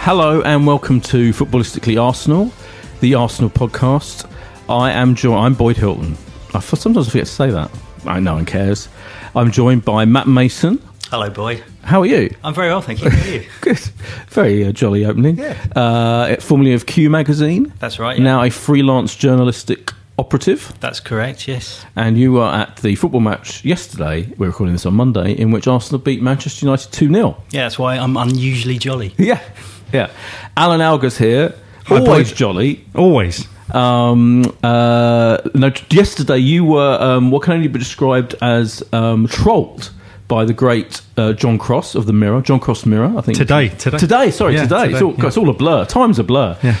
Hello and welcome to Footballistically Arsenal, the Arsenal podcast. I am joined. I'm Boyd Hilton. I f- sometimes I forget to say that. I no one cares. I'm joined by Matt Mason. Hello, boy. How are you? I'm very well, thank you. How are you? Good. Very uh, jolly opening. Yeah. Uh, formerly of Q Magazine. That's right, yeah. Now a freelance journalistic operative. That's correct, yes. And you were at the football match yesterday. We're recording this on Monday, in which Arsenal beat Manchester United 2 0. Yeah, that's why I'm unusually jolly. Yeah. Yeah. Alan Alger's here. Always jolly. Always. Um, uh, no, yesterday you were um, what can only be described as um, trolled by the great uh, John Cross of the Mirror, John Cross Mirror. I think Today, today. today. Sorry, Yeah, today. It's, all, yeah. it's all a blur. Time's a blur. Yeah.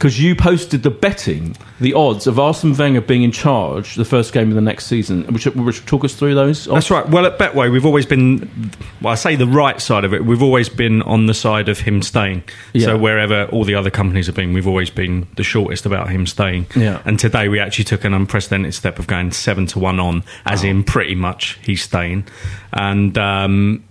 Because you posted the betting, the odds of Arsene Wenger being in charge the first game of the next season. Which, which talk us through those. odds? That's right. Well, at Betway, we've always been, well, I say the right side of it, we've always been on the side of him staying. Yeah. So wherever all the other companies have been, we've always been the shortest about him staying. Yeah. And today we actually took an unprecedented step of going seven to one on, as in pretty much he's staying. And, um,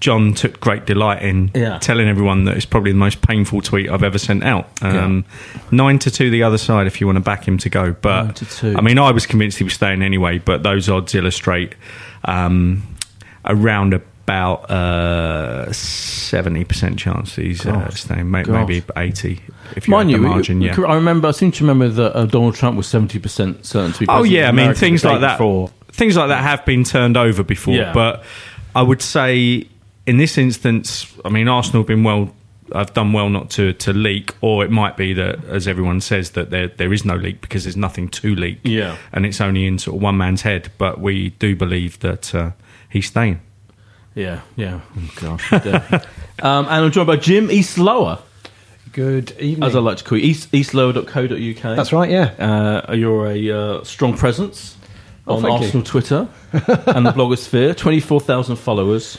John took great delight in Yeah. telling everyone that it's probably the most painful tweet I've ever sent out. Um, Nine to two, the other side, if you want to back him to go. But Nine to two. I mean, I was convinced he was staying anyway. But those odds illustrate um, around about uh, seventy percent chance he's uh, staying. May- Maybe eighty if you Mind you, the margin. yeah. I remember. I seem to remember that uh, Donald Trump was seventy percent certain to be. Oh yeah, I mean things like that. before. Things like that have been turned over before, Yeah. but I would say in this instance, I mean Arsenal have been well. I've done well not to, to leak, or it might be that, as everyone says, that there there is no leak because there's nothing to leak, Yeah. and it's only in sort of one man's head. But we do believe that uh, he's staying. Yeah, yeah. Oh, gosh. um, and I'm joined by Jim Eastlower. Good evening. as I like to call you, east, eastlower.co.uk. That's right, yeah. Uh, you're a uh, strong presence Oh, on thank you. Arsenal Twitter and the blogosphere. 24,000 followers.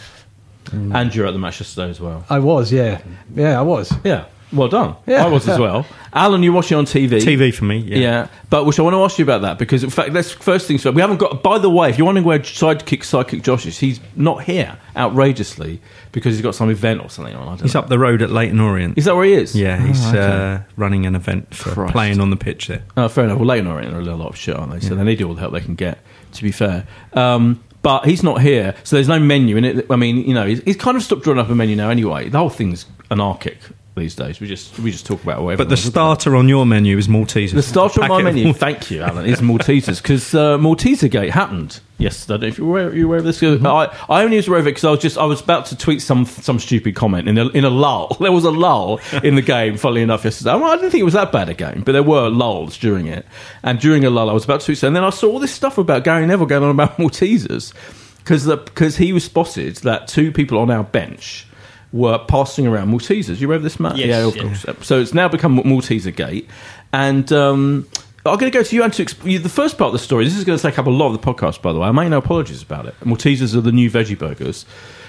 Mm. And you're at the match yesterday as well. I was, yeah. Yeah, I was. Yeah, well done. Yeah. I was as well. Alan, you're watching on TV. TV for me, yeah. Yeah. but which I want to ask you about that because in fact, let's first things first. We haven't got. By the way, if you're wondering where sidekick sidekick Josh is, he's not here outrageously because he's got some event or something on. I don't He's know. up the road at Leyton Orient. Is that where he is? yeah, he's Oh, okay. uh, running an event for Christ. playing on the pitch there. Oh, fair enough. Well, Leyton Orient are a little lot of shit, aren't they? So they need all the help they can get. To be fair, um, but he's not here, so there's no menu in it. I mean, you know, he's, he's kind of stopped drawing up a menu now. Anyway, the whole thing's anarchic these days. We just we just talk about whatever. But the starter on your menu is Maltesers. The starter on my menu, thank you, Alan, is Maltesers because uh, Malteser Gate happened yesterday. I don't know if you were aware, you were aware of this. Mm-hmm. I, I only was aware of it because I was just I was about to tweet some some stupid comment in a, in a lull. There was a lull in the game. Funnily enough, yesterday, Well, I didn't think it was that bad a game, but there were lulls during it. And during a lull, I was about to tweet, and then I saw all this stuff about Gary Neville going on about Maltesers because because he was spotted that two people on our bench were passing around Maltesers. You remember this, Matt? Yes, yeah, of yeah. course. So it's now become Malteser Gate. And um, I'm going to go to you and to exp- you, the first part of the story. This is going to take up a lot of the podcast, by the way. I make no apologies about it. Maltesers are the new veggie burgers.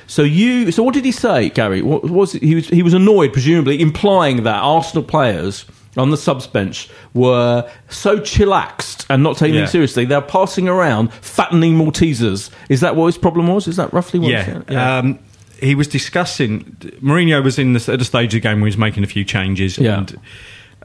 So you, so what did he say, Gary? What was it? he was he was annoyed, presumably implying that Arsenal players on the subs bench were so chillaxed and not taking Yeah. them seriously. They're passing around fattening Maltesers. Is that what his problem was? Is that roughly what? he Yeah. Um, he was discussing. Mourinho was in the, at a stage of the game where he was making a few changes, Yeah. and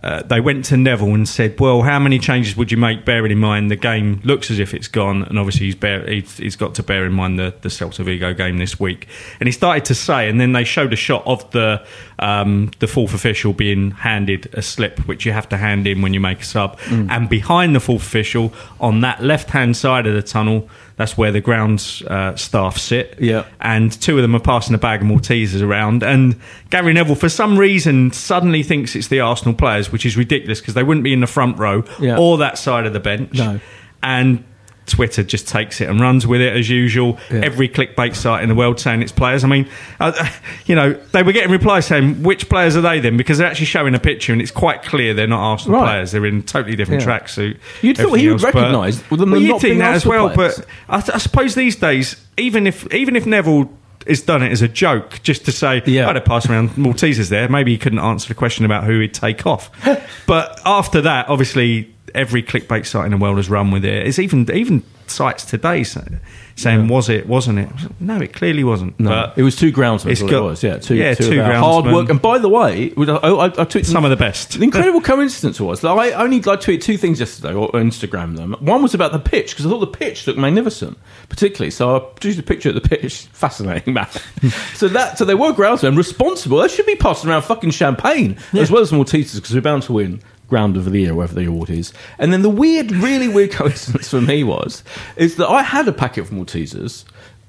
uh, they went to Neville and said, "Well, how many changes would you make, bearing in mind the game looks as if it's gone, and obviously he's, bear, he's, he's got to bear in mind the the Celta Vigo game this week." And he started to say, and then they showed a shot of the um, the fourth official being handed a slip, which you have to hand in when you make a sub, and behind the fourth official on that left hand side of the tunnel. That's where the grounds uh, staff sit. Yeah. And two of them are passing a bag of Maltesers around. And Gary Neville, for some reason, suddenly thinks it's the Arsenal players, which is ridiculous because they wouldn't be in the front row Yeah. or that side of the bench. No. And Twitter just takes it and runs with it as usual. Yeah. Every clickbait site in the world saying it's players. I mean, uh, you know, they were getting replies saying, which players are they then? Because they're actually showing a picture and it's quite clear they're not Arsenal Right. players. They're in totally different Yeah. tracksuit. You'd thought he would recognise them Well, you'd not think being that as well, players. but I, I suppose these days, even if even if Neville has done it as a joke, just to say, Yeah. I'd have passed around Maltesers there. Maybe he couldn't answer the question about who he'd take off. but after that, obviously, every clickbait site in the world has run with it. It's even even sites today say- saying, "Was it? Wasn't it?" No, it clearly wasn't. No, But it was two groundsmen. it's got- it was. Yeah, two, yeah, two, two hard work. And by the way, I, I, I took some of the best. The incredible coincidence was that I only like tweeted two things yesterday or Instagram them. One was about the pitch because I thought the pitch looked magnificent, particularly. So I produced a picture of the pitch. Fascinating, man. so that so they were groundsmen responsible. They should be passing around fucking champagne as well as Maltesers because we're bound to win. Ground of the year, whatever the award is. And then the weird, really weird coincidence for me was is that I had a packet of Maltesers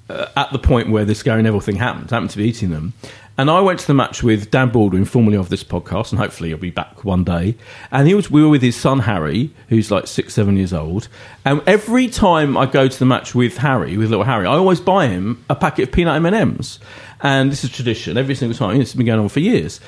uh, at the point where this Gary Neville thing happened. I happened to be eating them. And I went to the match with Dan Baldwin, formerly of this podcast, and hopefully he'll be back one day. And he was, we were with his son Harry, who's like six, seven years old. And every time I go to the match with Harry, with little Harry, I always buy him a packet of peanut M and M's. And this is tradition every single time. It's been going on for years.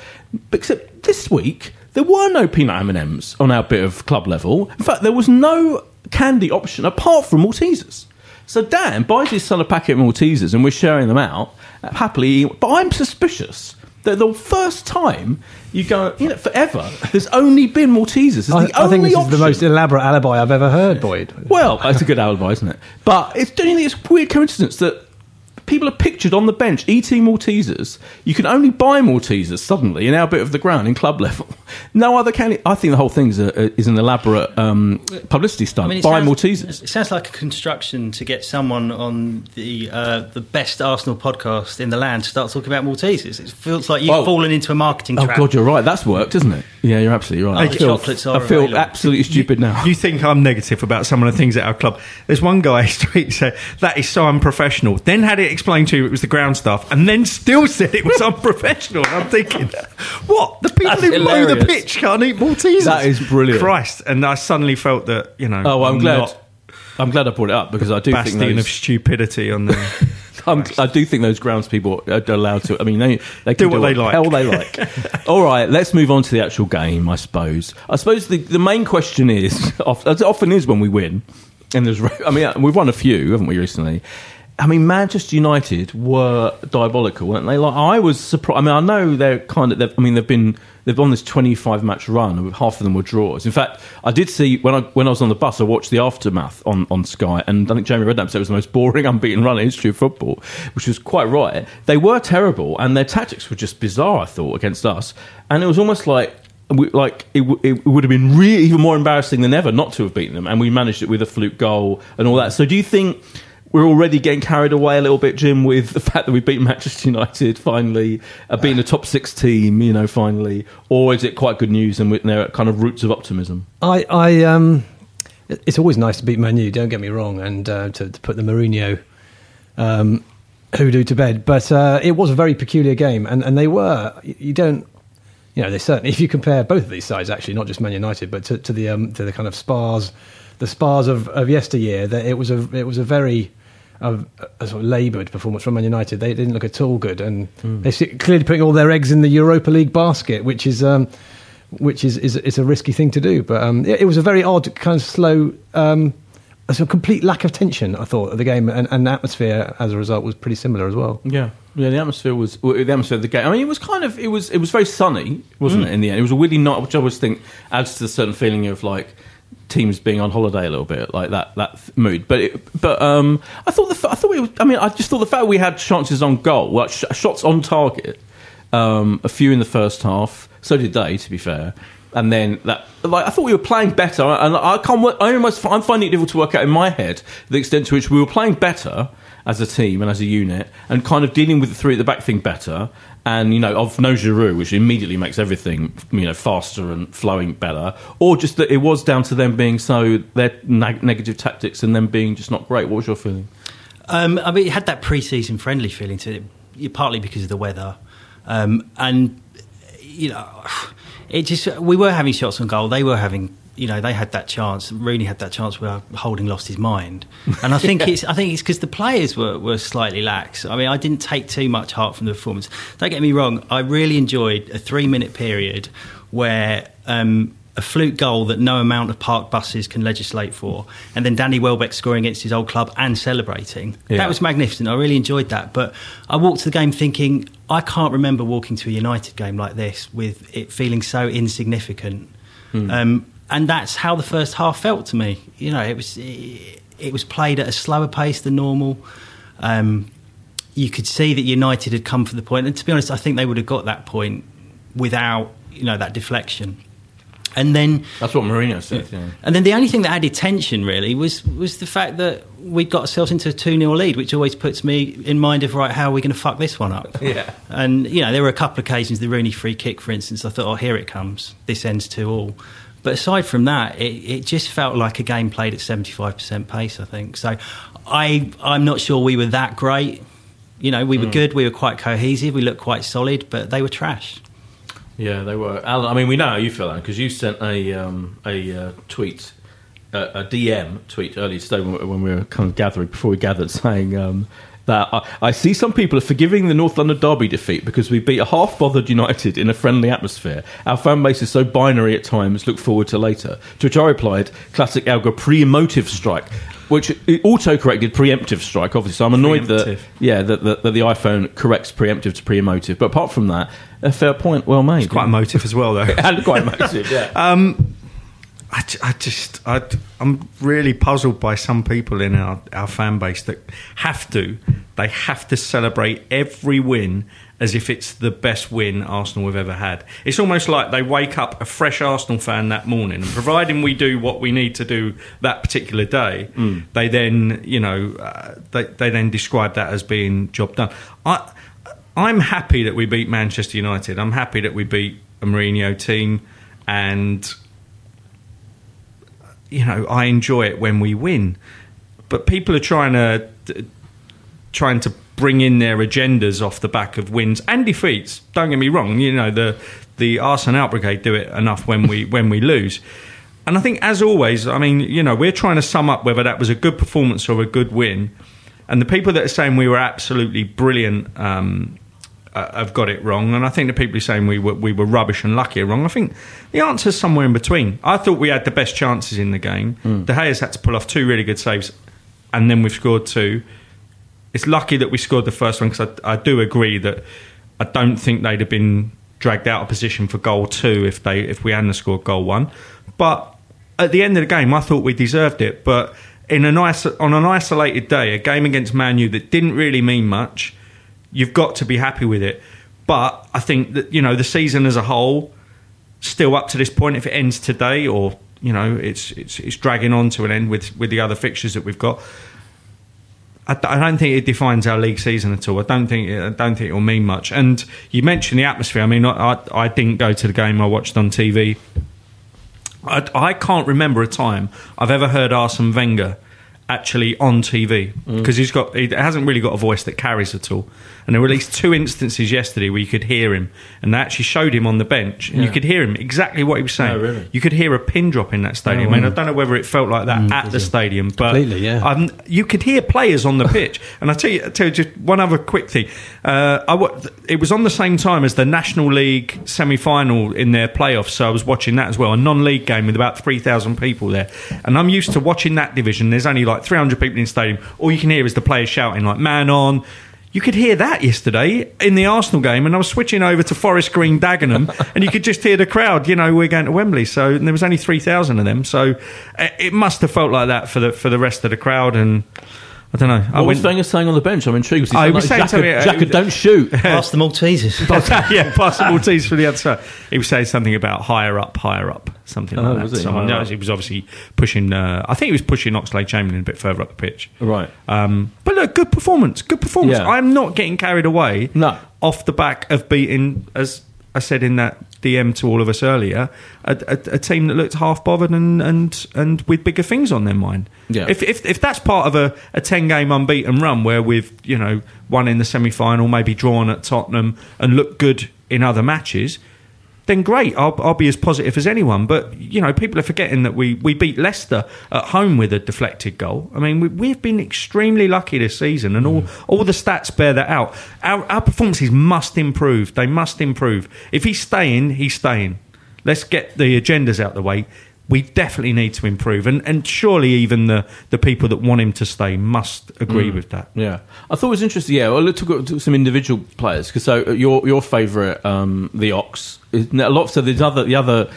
Except this week, there were no peanut M and M's on our bit of club level. In fact, there was no candy option apart from Maltesers. So Dan buys his son a packet of Maltesers and we're sharing them out happily. But I'm suspicious that the first time you go, you know, forever, there's only been Maltesers. It's I, the I only think this option. is the most elaborate alibi I've ever heard, Boyd. Well, that's a good alibi, isn't it? But it's don't you think it's a weird coincidence that people are pictured on the bench eating Maltesers. You can only buy Maltesers suddenly in our bit of the ground in club level. No other can. I think the whole thing is, a, is an elaborate um, publicity stunt. I mean, it buy sounds, Maltesers. It sounds like a construction to get someone on the uh, the best Arsenal podcast in the land to start talking about Maltesers. It feels like you've Oh. fallen into a marketing Oh trap. God, you're right. That's worked, isn't it? Yeah, you're absolutely right. the I feel, chocolates are I feel available. absolutely stupid now. You think I'm negative about some of the things at our club? There's one guy straight said that is so unprofessional. Then had it explained to you it was the ground staff, and then still said it was unprofessional. And I'm thinking, what? The people That's who mow the pitch can't eat Maltesers. That is brilliant. Christ! And I suddenly felt that you know. Oh, I'm, glad. not I'm glad I brought it up because I do think bastion those, of stupidity on the. I'm, do think those grounds people are allowed to. I mean, they, they can Do what they like. Hell, they like. All right, let's move on to the actual game. I suppose. I suppose the, the main question is, as it often is when we win, and there's. I mean, we've won a few, haven't we, recently? I mean, Manchester United were diabolical, weren't they? Like, I was surprised. I mean, I know they're kind of. they've- I mean, they've been they've on this twenty-five match run. Half of them were draws. In fact, I did see when I when I was on the bus, I watched the aftermath on, on Sky, and I think Jamie Redknapp said it was the most boring unbeaten run in history of football, which was quite right. They were terrible, and their tactics were just bizarre. I thought against us, and it was almost like. Like it, w- it would have been even more embarrassing than ever not to have beaten them, and we managed it with a fluke goal and all that. So, do you think we're already getting carried away a little bit, Jim, with the fact that we beat Manchester United finally, uh, beating a top six team, you know, finally, or is it quite good news and with their kind of roots of optimism? I, I, um, it's always nice to beat Manu. Don't get me wrong, and uh, to, to put the Mourinho um, hoodoo to bed. But uh, it was a very peculiar game, and, and they were. You you don't, you know, they certainly. If you compare both of these sides, actually, not just Man United, but to, to the um, to the kind of Spurs, the Spurs of, of yesteryear, that it was a it was a very a, a sort of laboured performance from Man United. They didn't look at all good, and they're clearly putting all their eggs in the Europa League basket, which is. Um, which is, is is a risky thing to do. But um, it, it was a very odd, kind of slow, um, a sort of complete lack of tension. I thought of the game, and, and the atmosphere as a result was pretty similar as well. Yeah, yeah. The atmosphere was well, the atmosphere of the game. I mean, it was kind of it was it was very sunny, wasn't it? In the end, it was a windy night, which I always think adds to the certain feeling of like teams being on holiday a little bit, like that that mood. But it, but um, I thought the I thought we, I mean, I just thought the fact we had chances on goal, like sh- shots on target, um, a few in the first half. So did they, to be fair. and then that like I thought we were playing better, and I can't. I almost I'm finding it difficult to work out in my head the extent to which we were playing better as a team and as a unit, and kind of dealing with the three at the back thing better. And you know, of no Giroud, which immediately makes everything you know faster and flowing better, or just that it was down to them being so their neg- negative tactics and them being just not great. What was your feeling? Um, I mean, it had that pre-season friendly feeling to it, partly because of the weather, um, and you know, it just we were having shots on goal. They were having, you know, they had that chance. Rooney had that chance where Holding lost his mind, and I think it's I think it's because the players were, were slightly lax. I mean, I didn't take too much heart from the performance. Don't get me wrong. I really enjoyed a three-minute period where. Um, a fluke goal that no amount of parked buses can legislate for, and then Danny Welbeck scoring against his old club and celebrating. Yeah. That was magnificent. I really enjoyed that. But I walked to the game thinking, I can't remember walking to a United game like this with it feeling so insignificant. Um, and that's how the first half felt to me. You know, it was it, it was played at a slower pace than normal. Um, you could see that United had come for the point, and to be honest, I think they would have got that point without you know that deflection. And then That's what Mourinho said. Yeah. and then the only thing that added tension really was was the fact that we got ourselves into a 2 0 lead, which always puts me in mind of, right, how are we going to fuck this one up? Yeah. And, you know, there were a couple of occasions, the Rooney free kick, for instance, I thought, oh, here it comes. This ends 2 all. But aside from that, it, it just felt like a game played at 75% pace, I think. So I, I'm not sure we were that great. You know, we were good, we were quite cohesive, we looked quite solid, but they were trash. Yeah, they were. Alan, I mean, we know how you feel, Alan, because you sent a um, a uh, tweet, uh, a DM tweet earlier today when, when we were kind of gathering before we gathered, saying um, that I, I see some people are forgiving the North London Derby defeat because we beat a half-bothered United in a friendly atmosphere. Our fan base is so binary at times. Look forward to later. To which I replied, "Classic Alger pre-emotive strike." Which it auto-corrected preemptive strike, obviously. So I'm annoyed that yeah that, that, that the iPhone corrects preemptive to pre-emotive. But apart from that, a fair point, well made. Quite emotive as well, though. and quite emotive, yeah. Um, I, I just, I, am really puzzled by some people in our, our fan base that have to, they have to celebrate every win as if it's the best win Arsenal have ever had. It's almost like they wake up a fresh Arsenal fan that morning, and providing we do what we need to do that particular day, they then, you know, uh, they, they then describe that as being job done. I, I'm happy that we beat Manchester United. I'm happy that we beat a Mourinho team, and you know, I enjoy it when we win. But people are trying to trying to bring in their agendas off the back of wins and defeats. Don't get me wrong. You know, the the Arsenal Out Brigade do it enough when we when we lose. And I think, as always, I mean, you know, we're trying to sum up whether that was a good performance or a good win. And the people that are saying we were absolutely brilliant um, have got it wrong, and I think the people who are saying we were we were rubbish and lucky are wrong. I think the answer's somewhere in between. I thought we had the best chances in the game. Hmm. De Gea's had to pull off two really good saves, and then we've scored two. It's lucky that we scored the first one because I, I do agree that I don't think they'd have been dragged out of position for goal two if they if we hadn't scored goal one. But at the end of the game, I thought we deserved it. But in an on an isolated day, a game against Manu that didn't really mean much, you've got to be happy with it. But I think that you know the season as a whole, still up to this point, if it ends today or you know it's it's it's dragging on to an end with with the other fixtures that we've got. I, don't think it defines our league season at all. I don't think I don't think it will mean much. And you mentioned the atmosphere. I mean, I, I, I didn't go to the game. I watched on TV. I, I can't remember a time I've ever heard Arsene Wenger actually on TV because he's got he hasn't really got a voice that carries at all. And there were at least two instances yesterday where you could hear him, and they actually showed him on the bench, and you could hear him exactly what he was saying. Oh, really? You could hear a pin drop in that stadium. I mean, I don't know whether it felt like that at the stadium, but Completely, yeah. um, you could hear players on the pitch. And I tell you, I tell you just one other quick thing. Uh, it was on the same time as the National League semi final in their playoffs, so I was watching that as well. A non league game with about 3,000 people there. And I'm used to watching that division. There's only like 300 people in the stadium. All you can hear is the players shouting, like, man on. You could hear that yesterday in the Arsenal game, and I was switching over to Forest Green Dagenham, and you could just hear the crowd. You know, we're going to Wembley, so there was only three thousand of them. So it must have felt like that for the for the rest of the crowd, and I don't know. I was went- Wenger saying on the bench? I'm intrigued. He Oh, he said, was saying like, something- Xhaka, uh, Xhaka, don't shoot. Pass the Maltesers. yeah, pass the Maltese for the other side. He was saying something about higher up, higher up, something Oh, like that. was he? Someone Higher knows he was obviously pushing. Uh, I think he was pushing Oxlade Chamberlain a bit further up the pitch. Right. Um, but look, good performance. Good performance. Yeah. I'm not getting carried away. No. Off the back of beating, as I said in that DM to all of us earlier, a, a, a team that looked half bothered and, and, and with bigger things on their mind. Yeah. If, if, if that's part of a, a 10 game unbeaten run where we've, you know, won in the semi final, maybe drawn at Tottenham and looked good in other matches, then great. I'll, I'll be as positive as anyone. But you know, people are forgetting that we, we beat Leicester at home with a deflected goal. I mean, we, we've been extremely lucky this season, and all mm. all the stats bear that out. Our, our performances must improve. They must improve. If he's staying, he's staying. Let's get the agendas out the way. We definitely need to improve, and and surely even the the people that want him to stay must agree with that. Yeah, I thought it was interesting. Yeah, well, let's talk about some individual players because so uh, your your favourite, um, the Ox, is, a lot. So there's other the other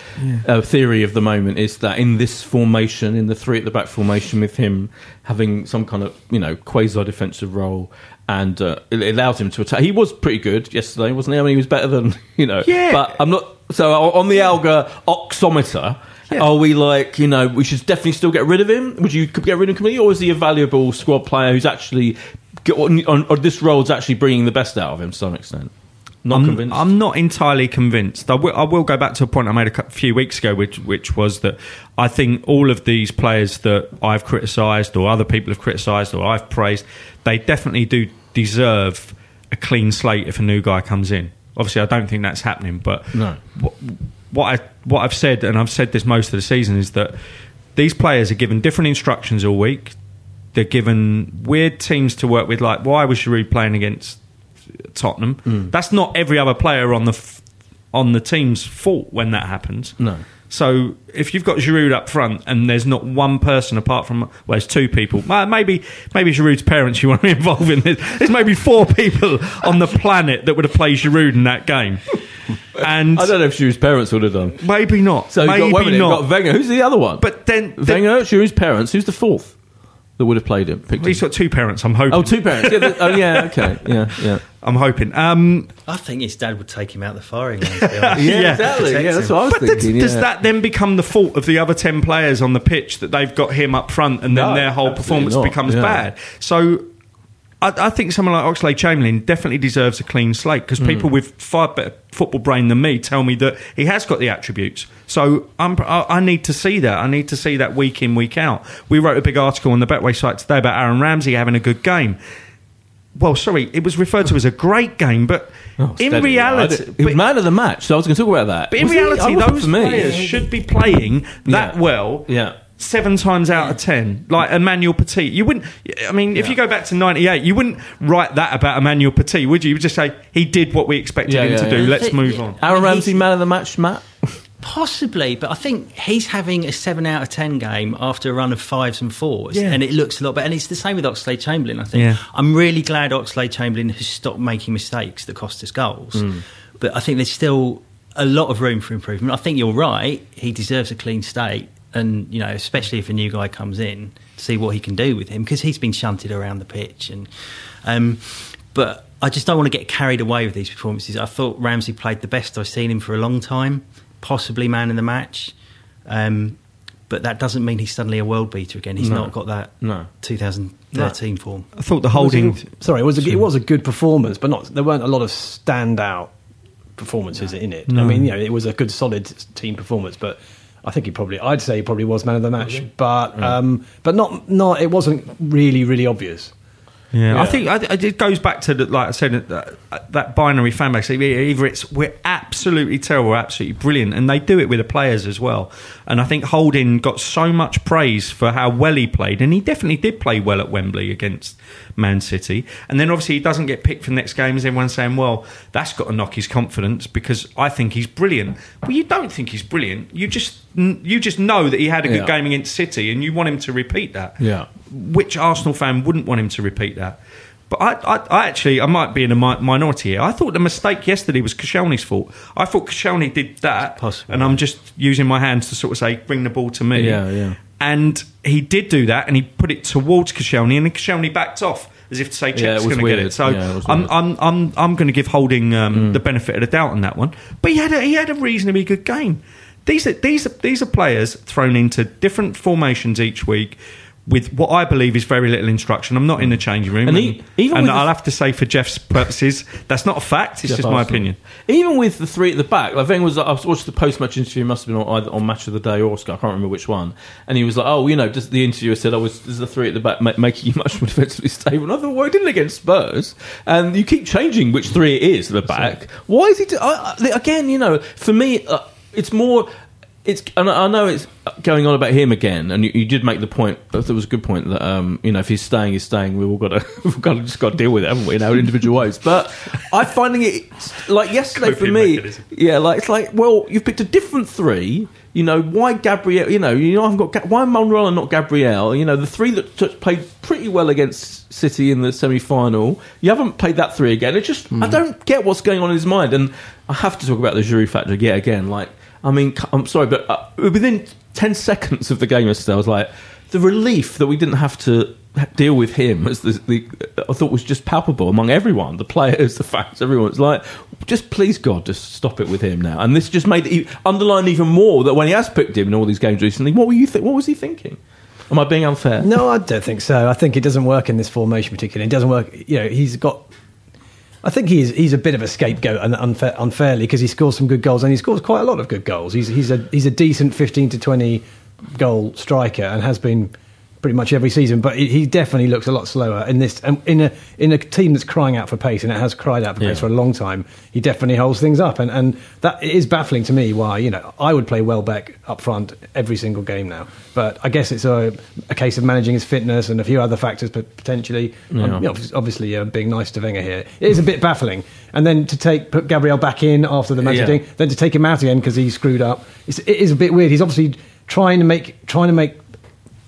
uh, theory of the moment is that in this formation, in the three at the back formation, with him having some kind of you know quasi defensive role. And uh, it allows him to attack. He was pretty good yesterday, wasn't he? I mean, he was better than you know. Yeah. But I'm not. So on the Alger oxometer, Yeah. are we like you know we should definitely still get rid of him? Would you get rid of him completely, or is he a valuable squad player who's actually on, on, on this role is actually bringing the best out of him to some extent? Not I'm, convinced. I'm not entirely convinced. I will, I will go back to a point I made a few weeks ago, which which was that I think all of these players that I've criticised or other people have criticised or I've praised, they definitely do deserve a clean slate if a new guy comes in. Obviously, I don't think that's happening, but No. What, I what I've said, and I've said this most of the season, is that these players are given different instructions all week. They're given weird teams to work with. Like, why was Giroud playing against Tottenham? Mm. That's not every other player on the f- on the team's fault when that happens. No. So if you've got Giroud up front and there's not one person apart from well, there's two people. Maybe maybe Giroud's parents you want to be involved in this. There's maybe four people on the planet that would have played Giroud in that game. And I don't know if Giroud's parents would have done. maybe not. So you've got, wait not. you've got Wenger. Who's the other one? but then, then Wenger, Giroud's parents. Who's the fourth that would have played him? Picked he's him? got two parents. I'm hoping. Oh, two parents. Yeah, the- oh, yeah. Okay. Yeah. Yeah. I'm hoping. Um, I think his dad would take him out the firing line. To be honest. Yeah, exactly. Yeah, that's what I was but does, thinking. does yeah. that then become the fault of the other 10 players on the pitch that they've got him up front and then No, their whole performance not. becomes Yeah. bad? So I, I think someone like Oxlade Chamberlain definitely deserves a clean slate because Hmm. people with far better football brain than me tell me that he has got the attributes. So I'm, I, I need to see that. I need to see that week in, week out. We wrote a big article on the Betway site today about Aaron Ramsey having a good game. Well, sorry, it was referred to as a great game, but Oh, in reality, he was man of the match. So I was going to talk about that. but in Was reality, those players should be playing that Yeah. well. Yeah. Seven times out of ten, like Emmanuel Petit, you wouldn't. I mean, if Yeah. you go back to '98, you wouldn't write that about Emmanuel Petit, would you? You would just say he did what we expected Yeah, him yeah, to do. Let's Yeah. move on. Aaron Ramsey, man of the match, Matt. Possibly, but I think he's having a seven out of ten game after a run of fives and fours, Yeah. and it looks a lot better. And it's the same with Oxlade Chamberlain. I think Yeah. I'm really glad Oxlade Chamberlain has stopped making mistakes that cost us goals, Mm. but I think there's still a lot of room for improvement. I think you're right; he deserves a clean state, and you know, especially if a new guy comes in, see what he can do with him because he's been shunted around the pitch, and um, but. I just don't want to get carried away with these performances. I thought Ramsey played the best I've seen him for a long time, possibly man in the match. Um, but that doesn't mean he's suddenly a world beater again. He's No. not got that No. 2013 form. I thought the holding. it- sorry, it was a, it was a good performance, but not there weren't a lot of standout performances in it. I mean, you know, it was a good, solid team performance, but I think he probably, I'd say he probably was man of the match, but um, but not not it wasn't really really obvious. Yeah, I think I, I- it goes back to the, like I said that, that binary fan base. Either it's we're absolutely terrible, or absolutely brilliant, and they do it with the players as well. And I think Holding got so much praise for how well he played, and he definitely did play well at Wembley against Man City. And then obviously he doesn't get picked for the next game, as everyone's saying, well, that's got to knock his confidence because I think he's brilliant. Well, you don't think he's brilliant. You just you just know that he had a good Yeah. game against City, and you want him to repeat that Yeah. which Arsenal fan wouldn't want him to repeat that? But I, I, I actually, I might be in a mi- minority here. I thought the mistake yesterday was Koscielny's fault. I thought Koscielny did that, Possible, and I'm just using my hands to sort of say, bring the ball to me. Yeah, yeah. and he did do that, and he put it towards Koscielny, and then Koscielny backed off as if to say Yeah, Cech's was going to get it. So Yeah, it I'm. I'm I'm I'm going to give Holding um, the benefit of the doubt on that one. But he had a, he had a reasonably good game. These are these are these are players thrown into different formations each week. With what I believe is very little instruction, I'm not in the changing room, And and, he- even and I'll have to say for Jeff's purposes, that's not a fact. It's Jeff just my Arsenal. opinion. Even with the three at the back, like Wenger was. I watched the post-match interview. Must have been on, either on Match of the Day or Sky. I can't remember which one. And he was like, "Oh, you know, just the interviewer said, I was there's the three at the back ma- making you much more defensively stable." And I thought, well, I didn't against Spurs, and you keep changing which three it is at the back. Why is he? Do- I, I, again, you know, for me, uh, it's more. It's and I I know it's going on about him again, and you, you did make the point. I thought it was a good point that um, you know if he's staying, he's staying. We've all got to, we've got to just got to deal with it, haven't we? In our individual ways. But I'm finding it like yesterday for me. mechanism. Yeah, like it's like well, you've picked a different three. You know why Gabriel? You know you know I've got Ga- why Monreal and not Gabriel. You know the three that t- played pretty well against City in the semi-final. You haven't played that three again. It just I don't get what's going on in his mind, and I have to talk about the Giroud factor yet again. Like I mean, I'm sorry, but uh, within ten seconds of the game yesterday, I was like the relief that we didn't have to deal with him as the, the I thought was just palpable among everyone, the players, the fans, everyone. It's like, just please God, just stop it with him now. And this just made it underline even more that when he has picked him in all these games recently, what were you? Th- what was he thinking? Am I being unfair? No, I don't think so. I think it doesn't work in this formation particularly. It doesn't work. You know, he's got. I think he's he's a bit of a scapegoat and unfair, unfairly because he scores some good goals and he scores quite a lot of good goals. He's he's a he's a decent fifteen to twenty goal striker and has been pretty much every season. But he- definitely looks a lot slower in this and in a in a team that's crying out for pace and it has cried out for pace Yeah. for a long time. He definitely holds things up and and that is baffling to me. Why you know I would play Welbeck up front every single game now, but I guess it's a, a case of managing his fitness and a few other factors, but potentially um, Yeah. you know, obviously uh, being nice to Wenger here. It is a bit baffling. And then to take put Gabriel back in after the Magic Yeah. thing, then to take him out again because he screwed up. It's, it is a bit weird. He's obviously trying to make trying to make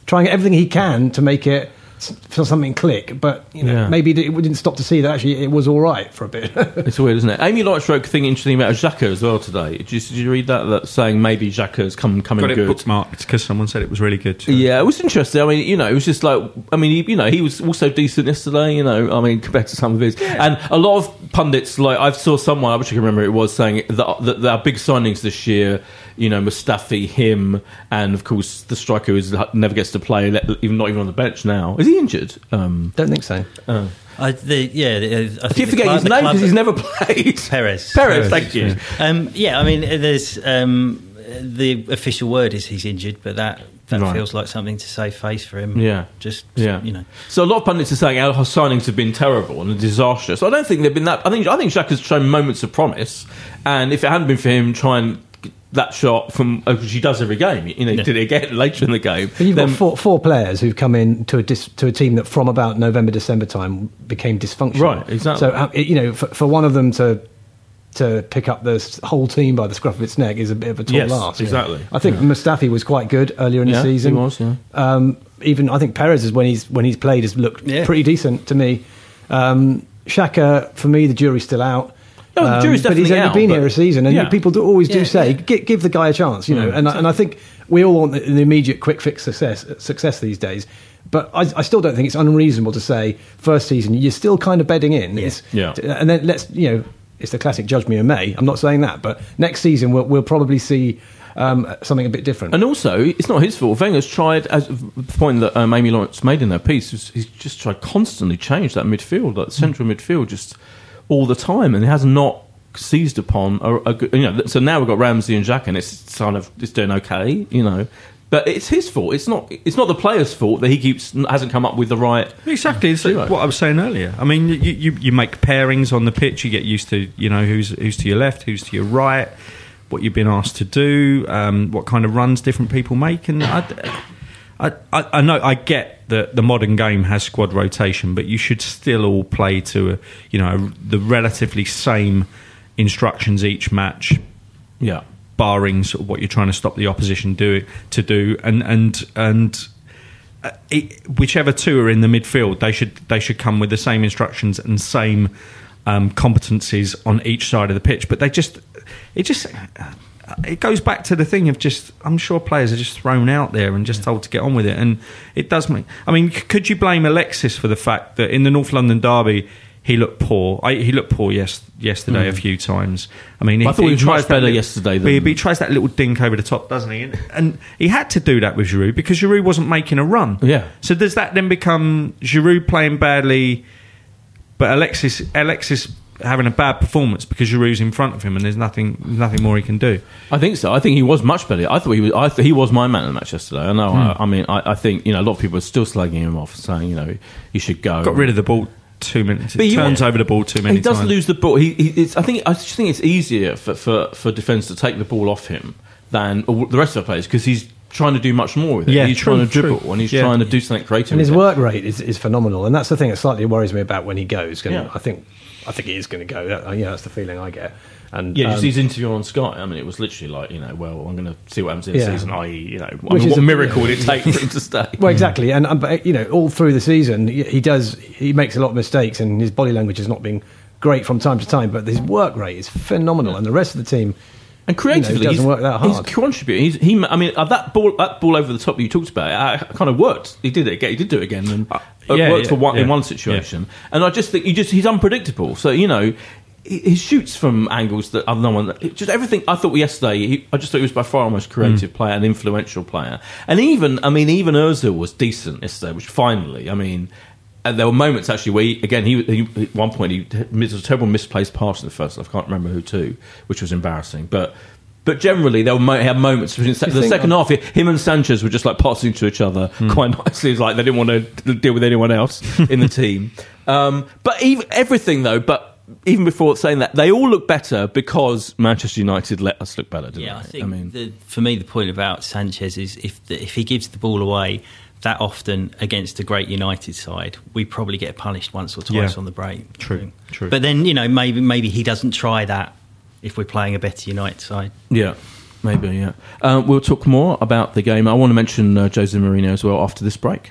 trying everything he can to make it s- for something click. But you know, Yeah. maybe it didn't stop to see that actually it was all right for a bit. It's weird, isn't it? Amy Lightstroke thing interesting about Xhaka as well today. Did you, did you read that? That saying maybe Xhaka's come coming Got it good. bookmarked because someone said it was really good. so- Yeah, it was interesting. I mean, you know, it was just like, I mean, you know, he was also decent yesterday. You know, I mean, compared to some of his, and a lot of pundits, like I saw someone, I wish I can remember who it was saying that, that, that our big signings this year, you know, Mustafi, him, and of course the striker who never gets to play, even not even on the bench now. Is he injured? Um, Don't think so. I, the, yeah, the- I think I keep forgetting club- his name because he's never played. Perez. Perez, thank you. Um, yeah, I mean, there's um, the official word is he's injured, but that that Right. feels like something to save face for him. Yeah. just Yeah, you know. So a lot of pundits are saying our signings have been terrible and disastrous. I don't think they've been that. I think I think Xhaka has shown moments of promise, and if it hadn't been for him trying that shot from oh, which he does every game, you know, Yeah. did it again later in the game. But you've then- got four, four players who've come in to a dis, to a team that from about November December time became dysfunctional. Right, exactly. So uh, you know, for, for one of them to to pick up the whole team by the scruff of its neck is a bit of a tall Yes, ask. exactly. I think Mustafi was quite good earlier in Yeah, the he season. was, yeah. Um, even I think Perez is when he's when he's played has looked Yeah. pretty decent to me. Um, Xhaka, for me, the jury's still out. No, the jury's definitely out. but he's only out, been here a season, and Yeah. people do, always do say, yeah. Give the guy a chance, you know. And, I, and I think we all want the, the immediate, quick fix success, success these days. But I, I still don't think it's unreasonable to say first season you're still kind of bedding in. It's, Yeah. And then let's you know it's the classic judge me in May. I'm not saying that, but next season we'll, we'll probably see um, something a bit different. And also, it's not his fault. Wenger's tried, as the point that um, Amy Lawrence made in her piece, was he's just tried constantly change that midfield, that central midfield, just all the time, and he has not seized upon a, a good. You know, so now we've got Ramsey and Xhaka, and it's kind of it's doing okay, you know. But it's his fault. It's not. It's not the player's fault that he keeps hasn't come up with the right. Exactly, it's what I was saying earlier. I mean, you, you, you make pairings on the pitch. You get used to, you know, who's who's to your left, who's to your right, what you've been asked to do, um, what kind of runs different people make, and I, I, I, I know I get that the modern game has squad rotation, but you should still all play to, a, you know, the relatively same instructions each match, Yeah. Barring sort of what you're trying to stop the opposition do to do, and and and uh, it, whichever two are in the midfield, they should they should come with the same instructions and same um, competencies on each side of the pitch. But they just it just it goes back to the thing of just I'm sure players are just thrown out there and just told to get on with it, and it does make. I mean, could you blame Alexis for the fact that in the North London derby? He looked poor. I, he looked poor yes, yesterday a hmm. few times. I mean, I thought he was tries that better little- yesterday but he, but he tries that little dink over the top, doesn't he? And, and he had to do that with Giroud because Giroud wasn't making a run. Yeah. So does that then become Giroud playing badly, but Alexis Alexis having a bad performance because Giroud's in front of him and there's nothing nothing more he can do? I think so. I think he was much better. I thought he was. I th- he was my man of the match yesterday. I know. I, hmm. I mean, I, I think you know a lot of people are still slugging him off, saying you know he should go. Got rid of the ball too many. But you- turns over the ball too many He does times. lose the ball. He, he it's, I think. I just think it's easier for for, for defence to take the ball off him than all the rest of the players because he's trying to do much more with it. Yeah, he's true, trying to true. dribble and he's Yeah. trying to do something creative. and his with it. work rate is, is phenomenal, and that's the thing that slightly worries me about when he goes. And Yeah. I think I think he is going to go. That, uh, yeah, that's the feeling I get. And Yeah, you um, see his interview on Sky. I mean, it was literally like, you know, well, I'm going to see what happens in the Yeah. season. I.e., you know, I mean, is what a- miracle would it take for him to stay? Well, exactly, and um, but, you know, all through the season, he does he makes a lot of mistakes, and his body language has not been great from time to time. But his work rate is phenomenal, and the rest of the team, And creatively, you know, he doesn't he's, work that hard. he's contributing. He's, he, I mean, uh, that ball, that ball over the top that you talked about, uh, kind of worked. He did it again. He did do it again, and Uh, it worked yeah, for one in one situation. And I just think he just he's unpredictable. So you know. He he shoots from angles that other no one. it Just everything. I thought yesterday. He, I just thought he was by far our most Mm. creative player and influential player. And even, I mean, even Özil was decent yesterday. Which finally, I mean, and there were moments actually where, he, again, he, he at one point he was a terrible misplaced pass in the first. I can't remember who to, which was embarrassing. But but generally, there were mo- had moments. between The second half, him and Sanchez were just like passing to each other quite nicely. It's like they didn't want to deal with anyone else in the team. Um, but even everything though, but. Even before saying that, they all look better because Manchester United let us look better. Didn't Yeah, I they? think mean, the, for me the point about Sanchez is if the, if he gives the ball away that often against a great United side, we probably get punished once or twice Yeah. on the break. True, true. But then you know maybe maybe he doesn't try that if we're playing a better United side. Yeah, maybe. Yeah, uh, we'll talk more about the game. I want to mention uh, Jose Mourinho as well after this break.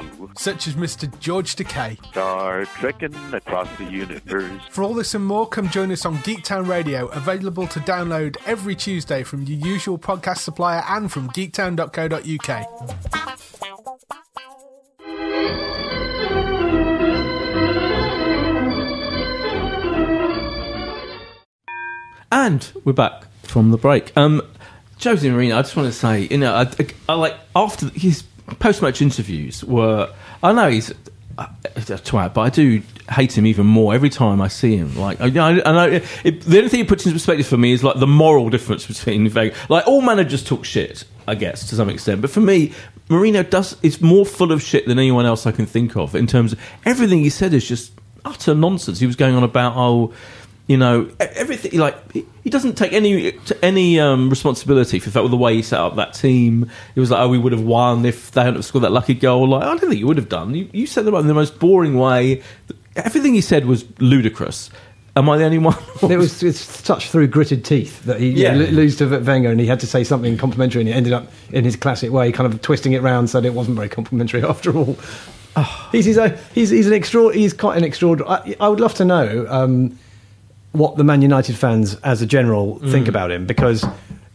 Such as Mr. George Takei. Star trekking across the universe. For all this and more, come join us on Geektown Radio, available to download every Tuesday from your usual podcast supplier and from geektown.co.uk. And we're back from the break. Um, Jose Mourinho, I just want to say, you know, I, I, I like after his post-match interviews were. I know he's uh, a, a twat, but I do hate him even more every time I see him. Like, I, I, know it, the only thing he puts into perspective for me is like the moral difference between. Like, all managers talk shit, I guess, to some extent, but for me. Mourinho does is more full of shit than anyone else I can think of in terms of everything he said is just utter nonsense. He was going on about oh, you know, everything. Like he- doesn't take any any um, responsibility for the way he set up that team. He was like, oh, we would have won if they hadn't have scored that lucky goal. Like I don't think you would have done. You, you set them up in the most boring way. Everything he said was ludicrous. Am I the only one? it was it's such through gritted teeth that he Yeah. yeah. lose to Wenger, and he had to say something complimentary, and he ended up in his classic way, kind of twisting it round so that it wasn't very complimentary after all. he's he's, a, he's he's an extra he's quite an extraordinary. I, I would love to know um, what the Man United fans, as a general, think about him because.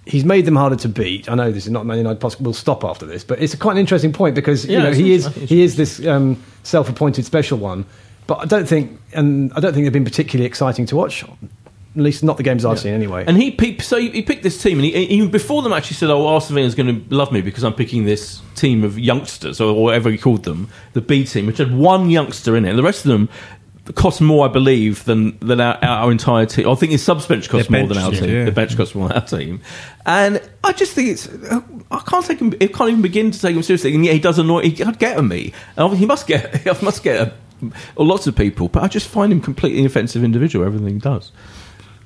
He's made them harder to beat. I know this is not Man United. Possible. We'll stop after this, but it's quite an interesting point because Yeah, you know he is he is this um, self-appointed special one. But I don't think, and I don't think they've been particularly exciting to watch. At least not the games I've seen anyway. And he picked, so he, he picked this team, and he, even before them actually said, "Oh, Arsene is going to love me because I'm picking this team of youngsters or whatever he called them, the B team, which had one youngster in it. And the rest of them cost more, I believe, than than our, our entire team. I think his subs bench cost Their more than our team. yeah. The bench costs more than our team, and I just think it's. I can't take him. I can't even begin to take him seriously. And yet he does annoy. He can't get at me. He must get. He must get. A, lots of people, but I just find him completely offensive individual. Everything he does.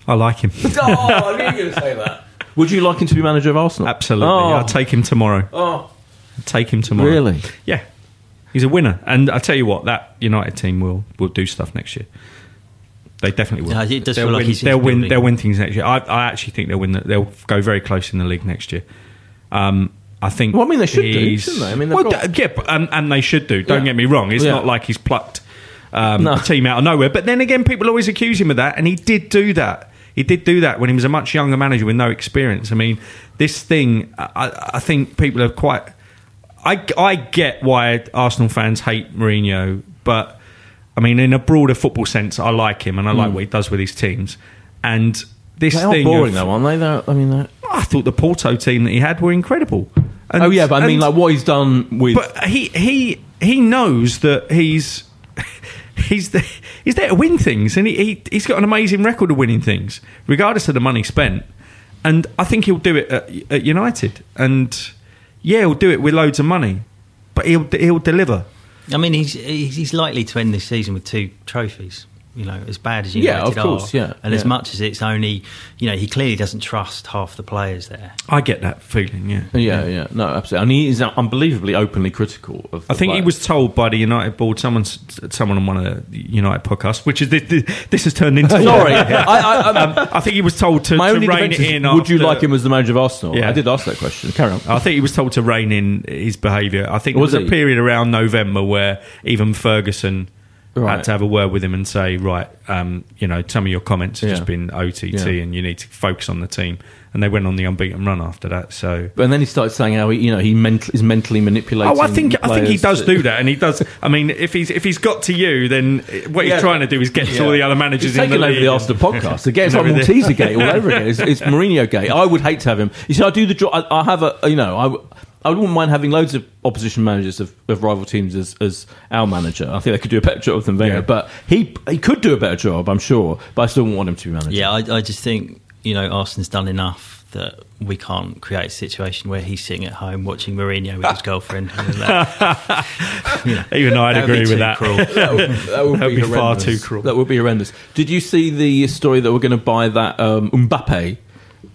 I like him. oh, I knew you were going to say that. Would you like him to be manager of Arsenal? Absolutely. Oh. I'll take him tomorrow. Oh, Take him tomorrow. Really? Yeah. He's a winner. And I tell you what, that United team will, will do stuff next year. They definitely will. Yeah, it does they'll feel like win, he's- they'll win. building. They'll win things next year. I, I actually think they'll win. The, they'll go very close in the league next year. Um, I think. Well, I mean, they should do, shouldn't they? I mean, well, got- yeah, but- and, and they should do. Don't Yeah. get me wrong. It's Yeah. not like he's plucked um, No. a team out of nowhere. But then again, people always accuse him of that, and he did do that. He did do that when he was a much younger manager with no experience. I mean, this thing. I, I think people are quite. I, I get why Arsenal fans hate Mourinho, but I mean, in a broader football sense, I like him and I like hmm. what he does with his teams. And this they thing, boring of- though, aren't they? They're, I mean, I thought the Porto team that he had were incredible. And- oh yeah, but I mean, and- like what he's done with. but he he he knows that he's he's the, he's there to win things, and he, he he's got an amazing record of winning things, regardless of the money spent. And I think he'll do it at, at United, and yeah, he'll do it with loads of money, but he'll he'll deliver. I mean, he's he's likely to end this season with two trophies. You know, as bad as Yeah, United of course, are, yeah, and as much as it's only, you know, he clearly doesn't trust half the players there. I get that feeling. Yeah, yeah, yeah, no, absolutely. And he is unbelievably openly critical of. I the think he was told by the United board, someone, someone on one of the United podcasts, which is this, this has turned into. Sorry, I, I, I, um, I think he was told to, my to only rein defense it is, in. would you like him as the manager of Arsenal? Yeah. I did ask that question. Carry on. I think he was told to rein in his behaviour. I think Was there was he? a period around November where even Ferguson Right. had to have a word with him and say, right, um, you know, some of your comments have Yeah. just been OTT Yeah. and you need to focus on the team. And they went on the unbeaten run after that. So. But then he started saying how he, you know, he mental, is mentally manipulating. Oh, I think I think he does do that, and he does. I mean, if he's if he's got to you, then what Yeah. he's trying to do is get to all the other managers He's in the over league. the Arsenal podcast again. It's and like. Malteser Gate all over again. It's, it's Mourinho Gate. I would hate to have him. You see, I do the job. I, I have a, you know, I, I wouldn't mind having loads of opposition managers of, of rival teams as, as our manager. I think they could do a better job than Wenger, Yeah. but he he could do a better job, I'm sure. But I still wouldn't want him to be manager. Yeah, I, I just think you know Arsenal's done enough that we can't create a situation where he's sitting at home watching Mourinho with his girlfriend. You know, that- you know, Even I'd that would agree with that. cruel. that would, that would be, be far too cruel. That would be horrendous. Did you see the story that we're going to buy that um, Mbappe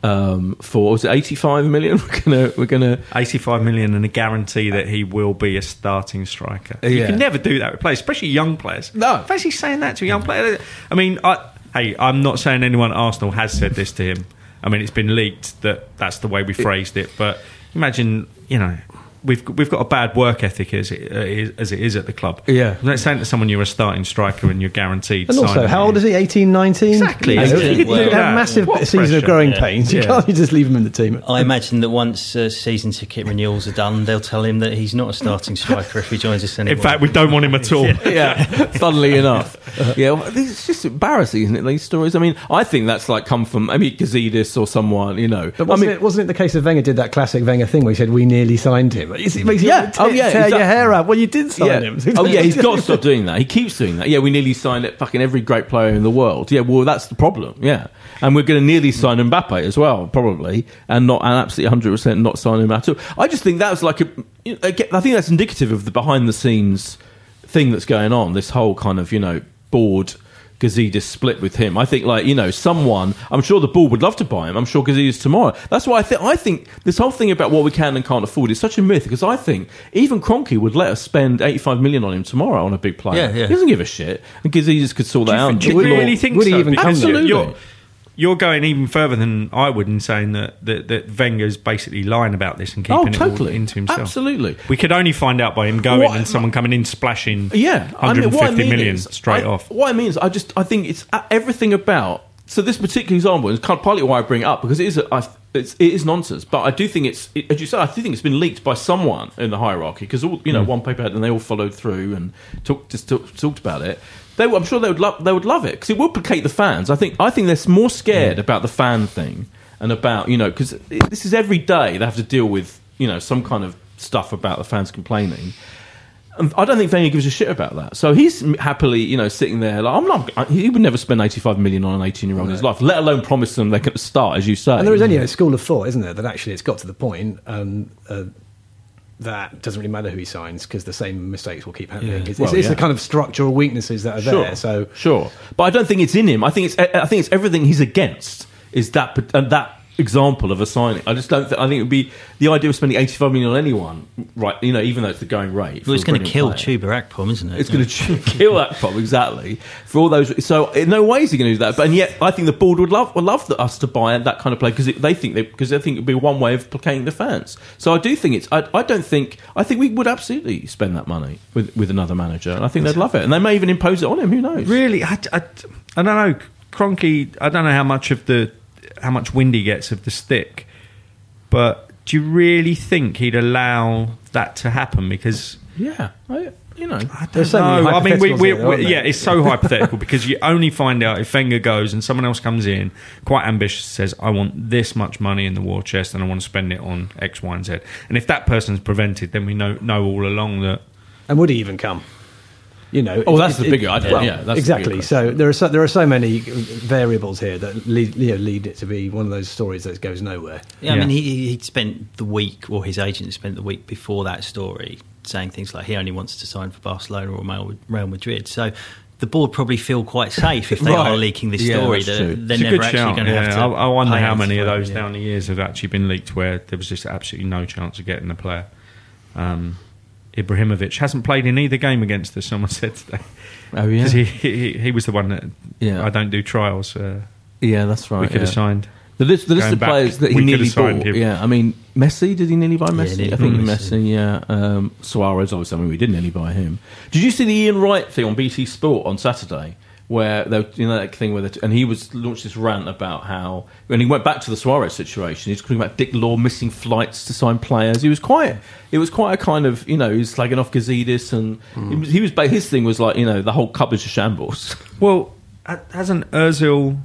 um, for? Was it eighty-five million? We're gonna we're gonna 85 million and a guarantee that he will be a starting striker. You can never do that with players, especially young players. No. Fancy saying that to a young player. I mean, I, hey, I'm not saying anyone at Arsenal has said this to him. I mean, it's been leaked that that's the way we phrased it. But imagine, you know, we've we've got a bad work ethic as it, uh, is, as it is at the club. Yeah. I'm not saying to someone you're a starting striker and you're guaranteed. And also, how old is he? 18, 19? Exactly. You, know, you could Well, have yeah. a massive What season pressure. of growing Yeah. pains. You Yeah. can't just leave him in the team. I imagine that once uh, season ticket renewals are done, they'll tell him that he's not a starting striker if he joins us anymore. In fact, we don't want him at all. yeah, funnily enough. Yeah, well, it's just embarrassing, isn't it? These stories. I mean, I think that's like come from maybe Gazidis or someone, you know. But I wasn't, mean, it, wasn't it the case of Wenger did that classic Wenger thing where he said, we nearly signed him? It makes you Yeah. Oh, yeah, tear exactly. your hair out. Well, you did sign yeah. him. oh yeah, he's got to stop doing that. He keeps doing that. Yeah, we nearly signed it. Fucking every great player in the world. Yeah, well, that's the problem. Yeah, and we're going to nearly sign Mbappe as well, probably, and not and absolutely hundred percent not sign him at all. I just think that's like a. you know, I think that's indicative of the behind the scenes thing that's going on. This whole kind of you know board. Gazidis split with him. I think, like you know, someone. I'm sure the board would love to buy him. I'm sure Gazidis tomorrow. That's why I think. I think this whole thing about what we can and can't afford is such a myth because I think even Kroenke would let us spend 85 million on him tomorrow on a big player. Yeah, yeah. He doesn't give a shit, and Gazidis could sort that out. Do you Would- really think would he even come there? You're, going even further than I would in saying that, that, that Wenger's basically lying about this and keeping Oh, it all into himself. Absolutely. We could only find out by him going What- and someone coming in splashing Yeah, I mean, 150 I mean million is- straight I- off. What I mean is, I just I think it's uh, everything about. So this particular example is kind of partly why I bring it up because it is a, I, it's, it is nonsense. But I do think it's it, as you said, I do think it's been leaked by someone in the hierarchy because all you know Hmm. one paper had and they all followed through and talk, just talk, talked about it. They, I'm sure they would love they would love it because it would placate the fans. I think I think they're more scared about the fan thing and about you know because this is every day they have to deal with you know some kind of stuff about the fans complaining. And I don't think Wenger gives a shit about that. So he's happily, you know, sitting there. Like I'm not. I- He would never spend 85 million on an 18 year old in his life, let alone promise them they're going to start, as you say. And there is only a school of thought, isn't there, that actually it's got to the point. Um, uh, that doesn't really matter who he signs because the same mistakes will keep happening. Yeah. It's, Well, it's, it's yeah. the kind of structural weaknesses that are there. So sure, but I don't think it's in him. I think it's I think it's everything he's against is that uh, that example of a signing. I just don't. Th- I think it would be the idea of spending eighty five million on anyone, right? You know, even though it's the going rate. Well, it's going to kill player. Chuba Akpom, isn't it? It's going to kill that problem exactly for all those. So in no way is he going to do that. But and yet, I think the board would love would love the, us to buy that kind of play because they think they because they think it'd be one way of placating the fans. So I do think it's. I, I don't think. I think we would absolutely spend that money with with another manager, and I think they'd love it, and they may even impose it on him. Who knows? Really, I, I, I don't know. Kroenke, I don't know how much of the how much wind he gets of the stick, but do you really think he'd allow that to happen? Because Yeah, I, you know. I don't so know. I mean, we, we, here, we, yeah, it's so hypothetical because you only find out if Wenger goes and someone else comes in, quite ambitious, says, "I want this much money in the war chest and I want to spend it on X, Y, and Z." And if that person's prevented, then we know know all along that and would he even come? You know, Oh, it- that's it- the bigger- I don't- well, yeah, that's the exactly. bigger So there are so, there are so many variables here that lead, you know, lead it to be one of those stories that goes nowhere. Yeah, I Yeah. mean, he, he'd spent the week, or his agent spent the week before that story, saying things like he only wants to sign for Barcelona or Real Real Madrid. So the board probably feel quite safe if they Right. are leaking this Yeah, story. that's that they're never actually shout. going to yeah. have to. I, I wonder how many of those yeah. down the years have actually been leaked where there was just absolutely no chance of getting the player. Um, Ibrahimovic hasn't played in either game against us. Someone said today Oh yeah, because he, he he was the one that Yeah. I don't do trials. Uh, yeah, that's right. we could yeah. have signed. The list, the list of back, players that he we nearly bought. him. Yeah, I mean, Messi. Did he nearly buy Messi? nearly I think Messi. Messi. Yeah, um, Suarez. Obviously, I mean, we did nearly buy him. Did you see the Ian Wright thing on BT Sport on Saturday? Where they, you know that thing where, they, and he was launched this rant about how when he went back to the Suarez situation, he's talking about Dick Law missing flights to sign players. He was quite, it was quite a kind of, you know, he was slagging off Gazidis, and hmm. he was, he was ba- his thing was like, you know, the whole cupboard's a shambles. Well, ha- hasn't Özil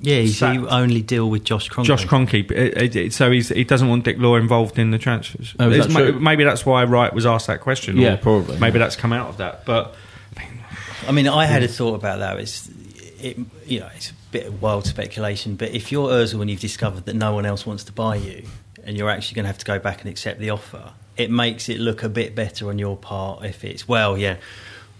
Yeah, he's Sacked. you only deal with Josh Kroenke. Josh Kroenke. It, it, it- so he's, he doesn't want Dick Law involved in the transfers. Oh, is that true? Maybe that's why Wright was asked that question. Yeah, probably, Maybe yeah. that's come out of that. But I mean, I had a hmm. thought about that. It's, it, you know, it's a bit of wild speculation, but if you're Özil and you've discovered that no one else wants to buy you, and you're actually going to have to go back and accept the offer, it makes it look a bit better on your part if it's well, yeah.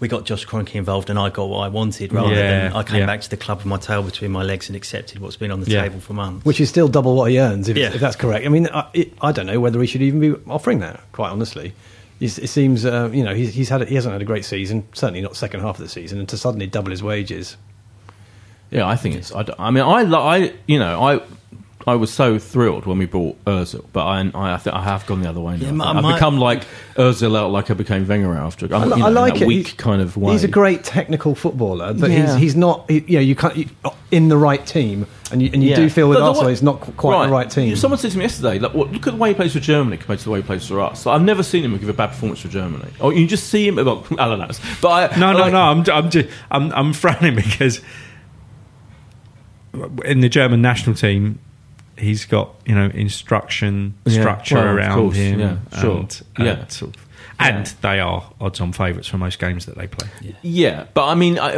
We got Josh Kroenke involved, and I got what I wanted, rather Yeah, than I came yeah. back to the club with my tail between my legs and accepted what's been on the Yeah. table for months. Which is still double what he earns, if, Yeah. if that's correct. I mean, I, it, I don't know whether he should even be offering that. Quite honestly, He's- it seems uh, you know he's, he's had a, he hasn't had a great season, certainly not second half of the season, and to suddenly double his wages. Yeah, I think it's. I, I mean, I, I, you know, I, I was so thrilled when we bought Özil, but I, I, I think I have gone the other way now. Yeah, my- I've my- become like Özil out, like I became Wenger after. I, I'm, you know, I in like it. weak He's- kind of way. He's a great technical footballer, but Yeah. he's he's not. He, you know, you can't you, in the right team, and you, and you Yeah. do feel with But the Arsenal, way- he's not qu- quite the right team. Someone said to me yesterday, like, what, look at the way he plays for Germany compared to the way he plays for us. Like, I've never seen him give a bad performance for Germany. Or you just see him. Well, Alan knows, but I, no, no, like- no. I'm I'm just I'm I'm frowning because in the German national team. He's got you know instruction Yeah, structure well, around course, him, yeah, sure. and, Yeah. sort of- and they are odds-on favourites for most games that they play. Yeah, but I mean, I,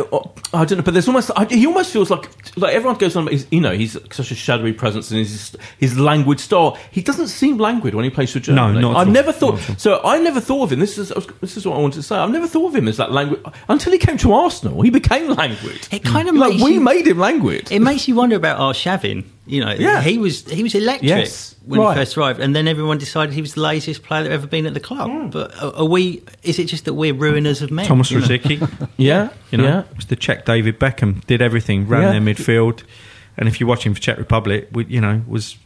I don't know. But there's almost I, he almost feels like like everyone goes on. about his- You know, he's such a shadowy presence and his his languid style. He doesn't seem languid when he plays for Germany. No, not I've all. never Not thought. at. So I never thought of him. This is this is what I wanted to say. I've never thought of him as that languid until he came to Arsenal. He became languid. It kind of like makes we you- made him languid. It makes you wonder about oh, Arshavin. You know, Yeah. he was he was electric Yes. when Right. he first arrived, and then everyone decided he was the laziest player that ever been at the club. Hmm. But are, are we? Is it just that we're ruiners of men? Thomas you? Rosicky, yeah, you know, yeah. was the Czech David Beckham. Did everything, ran Yeah. their midfield, and if you're watching for Czech Republic, we, you know, was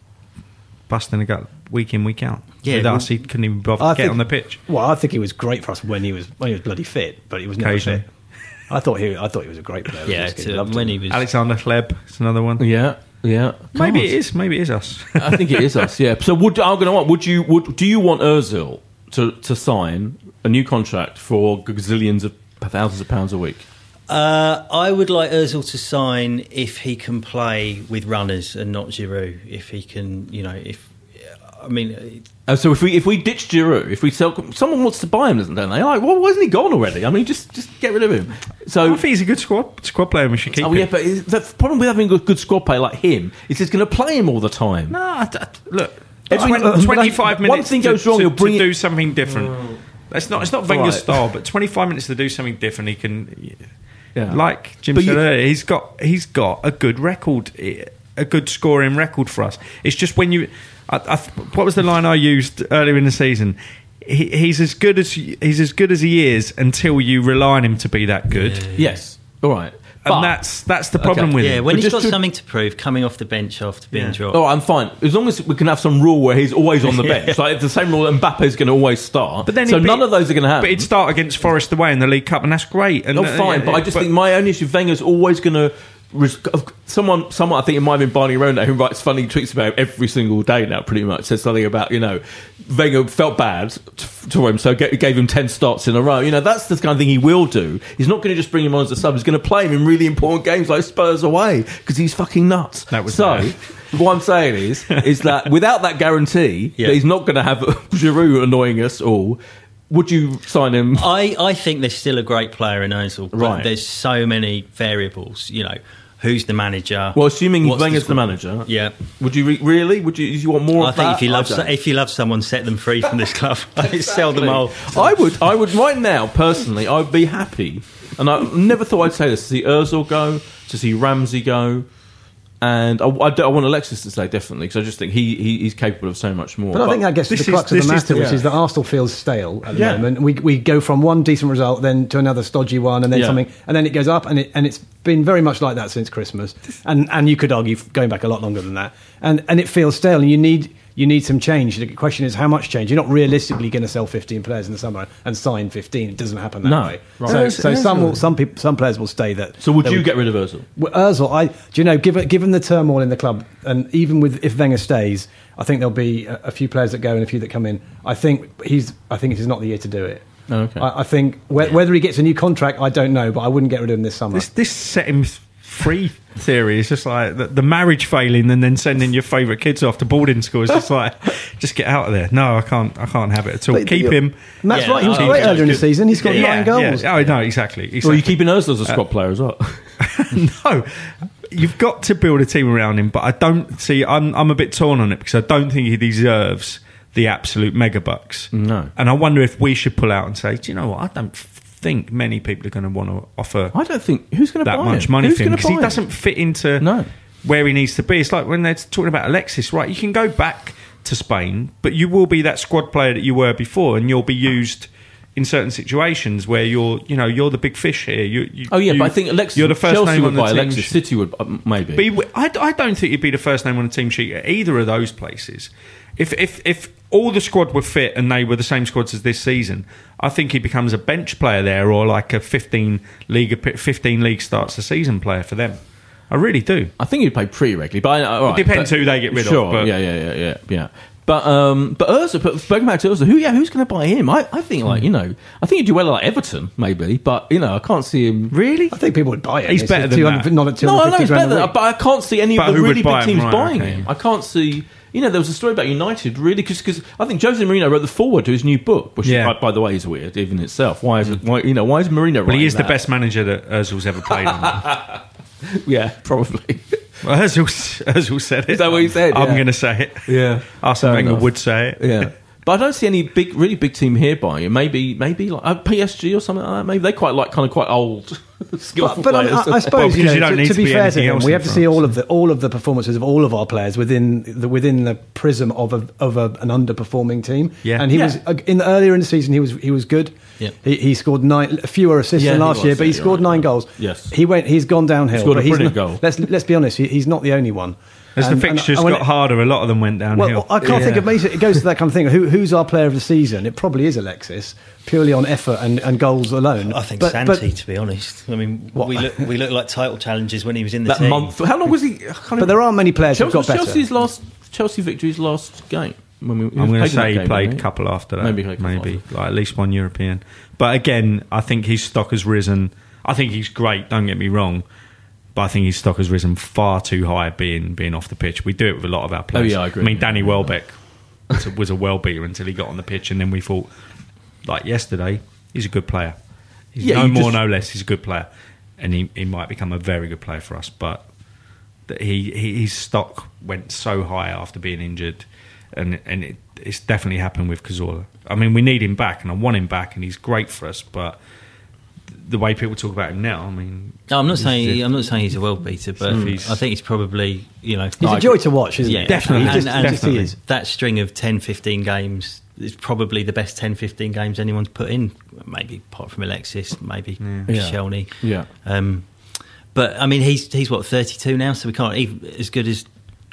busting a gut week in week out. Yeah, with well- us, he couldn't even bother I to get think- on the pitch. Well, I think he was great for us when he was when he was bloody fit, but he was never fit. I thought he I thought he was a great player. Yeah, Rosicky, to- when he was Alexander Hleb it's another one. Yeah, yeah. Maybe God. it is. Maybe it is us. I think it is us. Yeah. So would I'm going to what? Would you? Would do you want Özil to to sign a new contract for gazillions of thousands of pounds a week? Uh, I would like Özil to sign if he can play with runners and not Giroud. If he can, you know, if I mean, Uh, so if we if we ditch Giroud, if we sell, someone wants to buy him, doesn't they? Like, well, why isn't he gone already? I mean, just just get rid of him. So. I think he's a good squad squad player. We should keep Oh him. yeah, but is- the problem with having a good squad player like him is he's going to play him all the time. No, I- I- look, Every- Twen- uh, but I- 25 minutes One thing to, goes wrong, to, he'll bring to do something different. It's not. It's not Wenger's Right. style, but 25 minutes to do something different. He can, Yeah. like Jim But said you- earlier, he's got he's got a good record, a good scoring record for us. It's just when you, I, I, what was the line I used earlier in the season? He, he's as good as he's as good as he is until you rely on him to be that good, Yes. All right. and But- that's that's the problem Okay. with Yeah, him. when But he's just got to- something to prove, coming off the bench after being Yeah. dropped. Oh, I'm fine. As long as we can have some rule where he's always on the bench. Like the same rule that Mbappe's going to always start. But then so be- none of those are going to happen. But he'd start against Forest away in the League Cup, and that's great. And Oh, uh, fine. yeah, but I just think my only issue, Wenger's always going to. Someone, someone, I think it might have been Barney Ronay who writes funny tweets about him every single day now. Pretty much says something about you know, Wenger felt bad t- to him, so ga- gave him ten starts in a row. You know, that's the kind of thing he will do. He's not going to just bring him on as a sub. He's going to play him in really important games like Spurs away because he's fucking nuts. That was so. bad. What I'm saying is, is that without that guarantee Yeah. that he's not going to have Giroud annoying us all, would you sign him? I, I think there's still a great player in Ozil, but Right. there's so many variables. You know, who's the manager? Well, assuming Wenger's the, squad? manager, Yeah. Would you re- really? Would you? You want more? I of think that? if you love don't. if you love someone, set them free from this club. Sell them all. I would. I would right now, personally, I would be happy, and I never thought I'd say this: to see Özil go, to see Ramsey go, and I, I, I want Alexis to stay definitely because I just think he, he he's capable of so much more. But I think that gets to this the is- crux of this the is matter, the- which is that Arsenal feels stale at the Yeah. moment. We, we go from one decent result then to another stodgy one, and then Yeah. something, and then it goes up, and it, and it's been very much like that since Christmas. And and you could argue going back a lot longer than that. And and it feels stale, and you need you need some change. The question is how much change. You're not realistically going to sell 15 players in the summer and sign 15. It doesn't happen that No. way. Right. So, so some will, some people some players will stay. That so. Would that you get rid of Özil? well, Ozil, I do you know, given given the turmoil in the club, and even with if Wenger stays, I think there'll be a, a few players that go and a few that come in. I think he's I think he's not the year to do it. Oh, okay. I, I think whe- whether he gets a new contract, I don't know, but I wouldn't get rid of him this summer. This this set him free theory is just like the, the marriage failing and then sending your favourite kids off to boarding school. It's just like just get out of there. No, I can't. I can't have it at all. But Keep you- him. that's Yeah, right. He was I- great earlier in the season. He's got yeah, nine goals. Yeah. Oh no, exactly. exactly. Well, you keeping Özil as a uh, squad player as well. no, you've got to build a team around him. But I don't see. I'm I'm a bit torn on it because I don't think he deserves the absolute mega bucks. No. and I wonder if we should pull out and say, do you know what? I don't think many people are going to want to offer I don't think who's going to that buy much him? money Who's for him because he doesn't fit into No. where he needs to be. It's like when they're talking about Alexis, right? You can go back to Spain, but you will be that squad player that you were before, and you'll be used in certain situations where you're, you know, you're the big fish here. You, you, Oh yeah, you- but I think Alexis. You're the first Chelsea name would on the buy team Alexis. sheet. City would uh, maybe. But he I, I don't think you'd be the first name on the team sheet at either of those places. If if if all the squad were fit and they were the same squads as this season, I think he becomes a bench player there or like a 15 league 15 league starts a season player for them. I really do. I think he'd play pretty regularly, but I, all right, depends but- who they get rid of, sure, but- yeah, yeah, yeah, yeah, yeah. But um, but Urza, but going back to Urza, who yeah, who's going to buy him? I, I think like you know, I think he'd do well at like Everton maybe, but you know, I can't see him. Really? I think people would buy it. He's It's better than 200 that. Not at No, I know he's better, than that, but I can't see any But of the who would really buy big him? teams Right, buying okay. him. I can't see. You know, there was a story about United, really, because I think Jose Mourinho wrote the foreword to his new book, which, Yeah. by, by the way, is weird even in itself. Why is it? Why you know? Why is Mourinho? Well, he is the best manager that Özil's ever played on. Yeah, probably. well, Özil, Özil said it. Is that what he said? I'm Yeah. going to say it. Yeah. Arsene Wenger would say it. Yeah. But I don't see any big, really big team here buying it. Maybe, maybe like uh, PSG or something like that. Maybe they quite like kind of quite old, skillful But, but I, players. I, I suppose because you know, you don't to, need to to be be fair to anything them, we have to see all of the all of the performances of all of our players within the within the prism of a, of a, an underperforming team. Yeah. and he Yeah. was uh, in the, earlier in the season. He was he was good. Yeah. He, he scored nine fewer assists Yeah, than last was, year, but he scored right, nine yeah. goals. Yes. he went. He's gone downhill. Scored a but he's brilliant not- goal. Let's let's be honest. He, he's not the only one. As And- the fixtures and when got it- harder, a lot of them went downhill. well, I can't think of Mason. It goes to that kind of thing. Who, who's our player of the season? It probably is Alexis, purely on effort and, and goals alone. I think But- but- Santi, to be honest. I mean, What? we look we look like title challenges when he was in the that team. month. How long was he? I can't But there aren't many players who've got better. Chelsea's last Chelsea victory's last game. When we, I'm going to played in that say he game, played a couple after that. Maybe he played a couple maybe like at least one European. But again, I think his stock has risen. I think he's great. Don't get me wrong, but I think his stock has risen far too high being being off the pitch. We do it with a lot of our players. Oh, yeah, I agree. I mean, Danny Yeah. Welbeck was a, was a well beater until he got on the pitch, and then we thought, like yesterday, he's a good player. He's Yeah, no more, just- no less. He's a good player, and he, he might become a very good player for us. But that he, he his stock went so high after being injured. and and it, it's definitely happened with Cazorla. I mean, we need him back, and I want him back, and he's great for us. But the way people talk about him now, I mean, No, I'm not saying diff- I'm not saying he's a world beater, but. I think he's probably you know He's a joy to watch, isn't yeah, he? Definitely, He just, and, he just definitely. that string of 10, 15 games is probably the best 10, 15 games anyone's put in. Maybe apart from Alexis, maybe Yeah. Shelny. Yeah. Um, but I mean, he's he's what 32 now, so we can't even as good as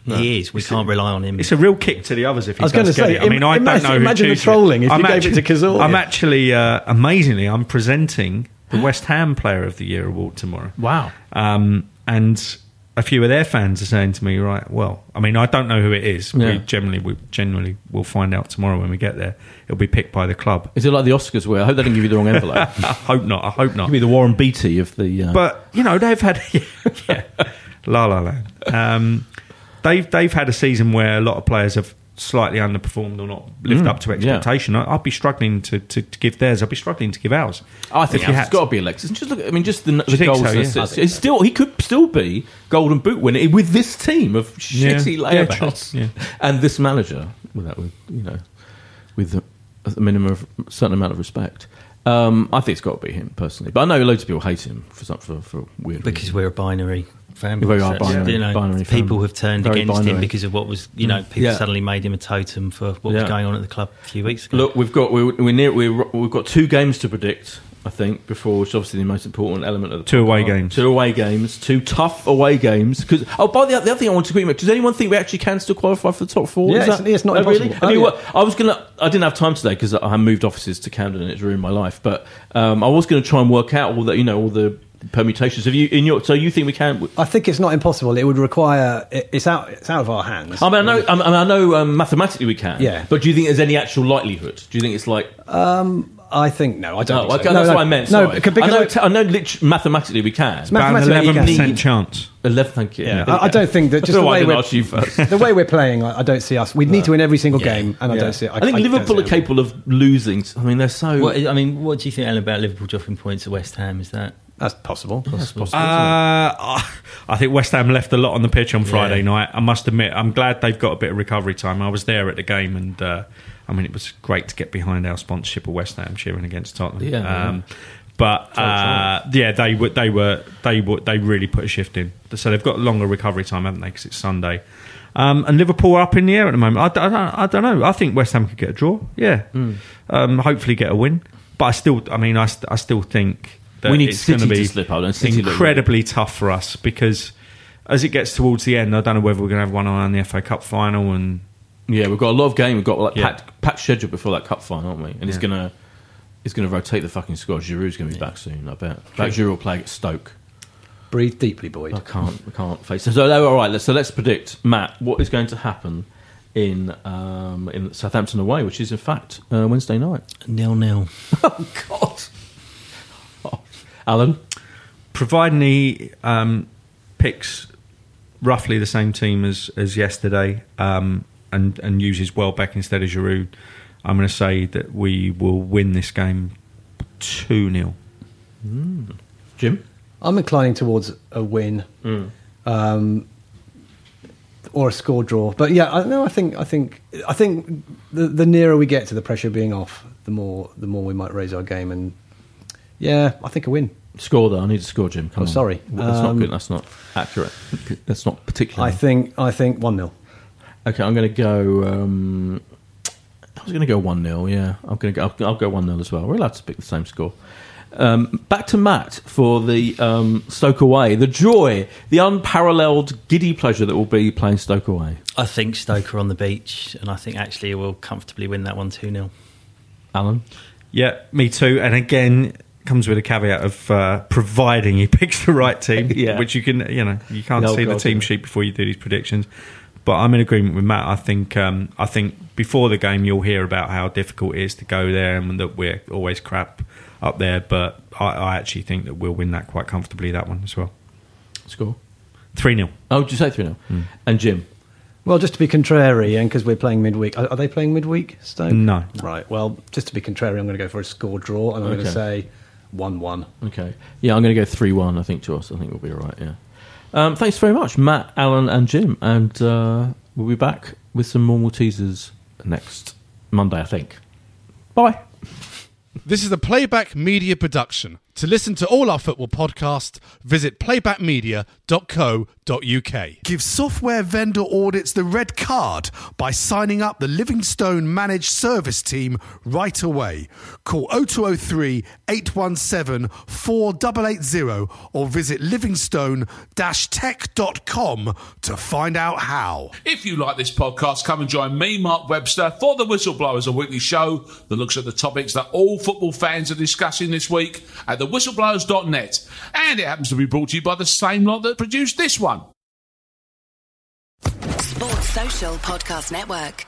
he is. We can't rely on him. It's a real kick to the others if he I was does gonna get say, it. I mean, im- I don't imagine- know. who imagine the chooses trolling if I'm you gave it to Cazorla. I'm actually, uh, amazingly, I'm presenting the West Ham Player of the Year award tomorrow. Wow. Um, and a few of their fans are saying to me, right, well, I mean, I don't know who it is. Yeah. We generally, we generally will find out tomorrow when we get there. It'll be picked by the club. Is it like the Oscars where I hope they didn't give you the wrong envelope? I hope not. I hope not. Could be the Warren Beatty of the. Uh, But you know they've had yeah, la la land. Um, they've they've had a season where a lot of players have slightly underperformed or not lived Mm, up to expectation. I, I'd be struggling to, to, to give theirs. I'd be struggling to give ours. I think it's got to be Alexis. Just look, I mean, just the, the goals. so, and yeah? assists. I It's still he could still be Golden Boot winner with this team of shitty Yeah, layabouts Yeah. and this manager. With that, with you know, with a, a minimum of a certain amount of respect. Um, I think it's got to be him personally, but I know loads of people hate him for some for, for weird because reasons. we're a binary fan We are binary- you know, binary people have turned Very against binary. him because of what was, you know, Mm. people Yeah. suddenly made him a totem for what Yeah. was going on at the club a few weeks ago. Look, we've got we're, we're near we're, we've got two games to predict. I think before, which is obviously the most important element of the Two away podcast. games. Two away games, two tough away games. Because oh, by the, the other thing I want to quickly make, does anyone think we actually can still qualify for the top four? Yeah, Is it's- it's not oh, really? impossible. I mean, Oh, what, I was gonna. I didn't have time today because I moved offices to Camden and it's ruined my life. But um, I was going to try and work out all the you know all the permutations. Have you in your? So you think we can? I think it's not impossible. It would require. it- It's out. It's out of our hands. I mean, I know. I, mean, I know. Um, mathematically, we can. Yeah. But do you think there's any actual likelihood? Do you think it's like? I think no. I don't. Oh, think okay, so. that's no, what I no, meant. No, sorry. because I know. I- T- I know. Lit- mathematically, we can. It's About mathematically, eleven percent chance. Eleven. Thank you. Yeah, I, I don't think that just the why I way we're ask you first. the way we're playing. I, I don't see us. We need to win every single game, and I don't see. I, I think don't Liverpool are capable of losing. I mean, they're so. What, I mean, what do you think, Alan, about Liverpool dropping points at West Ham? Is that That's possible. That's possible. Uh, I think West Ham left a lot on the pitch on Friday Yeah. night. I must admit, I'm glad they've got a bit of recovery time. I was there at the game, and uh, I mean, it was great to get behind our sponsorship of West Ham cheering against Tottenham. Yeah, um, but uh, yeah, they were they were they were they really put a shift in. So they've got longer recovery time, haven't they? Because it's Sunday. Um, and Liverpool are up in the air at the moment. I, I don't, I don't know. I think West Ham could get a draw. Yeah, Hmm. um, hopefully get a win. But I still, I mean, I, st- I still think that We need it's City going to be slip out, and City look incredibly tough for us because as it gets towards the end, I don't know whether we're going to have one eye on the FA Cup final and yeah, we've got a lot of game. We've got like Yeah. packed, packed schedule before that cup final, aren't we? And it's Yeah. gonna it's gonna rotate the fucking squad. Giroud's gonna be back soon. I bet. Back Giroud will play at Stoke. Breathe deeply, Boyd. I can't. I can't face it. So all right. Let's, so let's predict, Matt, what is going to happen in um, in Southampton away, which is in fact uh, Wednesday night. nil nil? Oh God. Oh. Alan. providing he um, picks roughly the same team as, as yesterday um, and, and uses Welbeck instead of Giroud, I'm going to say that we will win this game 2 0. Jim. I'm inclining towards a win, um, or a score draw. But yeah, I no, I think I think I think the the nearer we get to the pressure being off, the more the more we might raise our game. And yeah, I think a win. Score though. I need to score, Jim. Come Oh, on. sorry. That's not Um, good. That's not accurate. That's not particularly. I think I think one 0 Okay, I'm going to go. Um, I was going to go one 0 Yeah, I'm going to go. I'll, I'll go one 0 as well. We're allowed to pick the same score. Um, back to Matt for the um, Stoke away. The joy, the unparalleled giddy pleasure that will be playing Stoke away. I think Stoker on the beach, and I think actually we'll comfortably win that one 2 0. Alan, Yeah, me too. And again, comes with a caveat of uh, providing he picks the right team, Yeah. which you can, you know, you can't see the team sheet before you do these predictions. But I'm in agreement with Matt. I think um, I think before the game you'll hear about how difficult it is to go there and that we're always crap up there. But I, I actually think that we'll win that quite comfortably. That one as well. score. Three 0 Oh, did you say three 0 And Jim, Well, just to be contrary, and because we're playing midweek, are, are they playing midweek? Stoke? No. Right. Well, just to be contrary, I'm going to go for a score draw, and I'm going to say one-one. okay, yeah, I'm going to go three one. I think to us. I think we'll be all right. Yeah. Um, thanks very much, Matt, Alan, and Jim, and uh, we'll be back with some more teasers next Monday, I think. Bye. This is a Playback Media production. To listen to all our football podcasts, visit playbackmedia.co.uk. Give software vendor audits the red card by signing up the Livingstone Managed Service Team right away. Call 0203 817 4880 or visit livingstone-tech.com to find out how. If you like this podcast, come and join me, Mark Webster, for The Whistleblowers, a weekly show that looks at the topics that all football fans are discussing this week at thewhistleblowers.net. And it happens to be brought to you by the same lot that produced this one. Sports Social Podcast Network.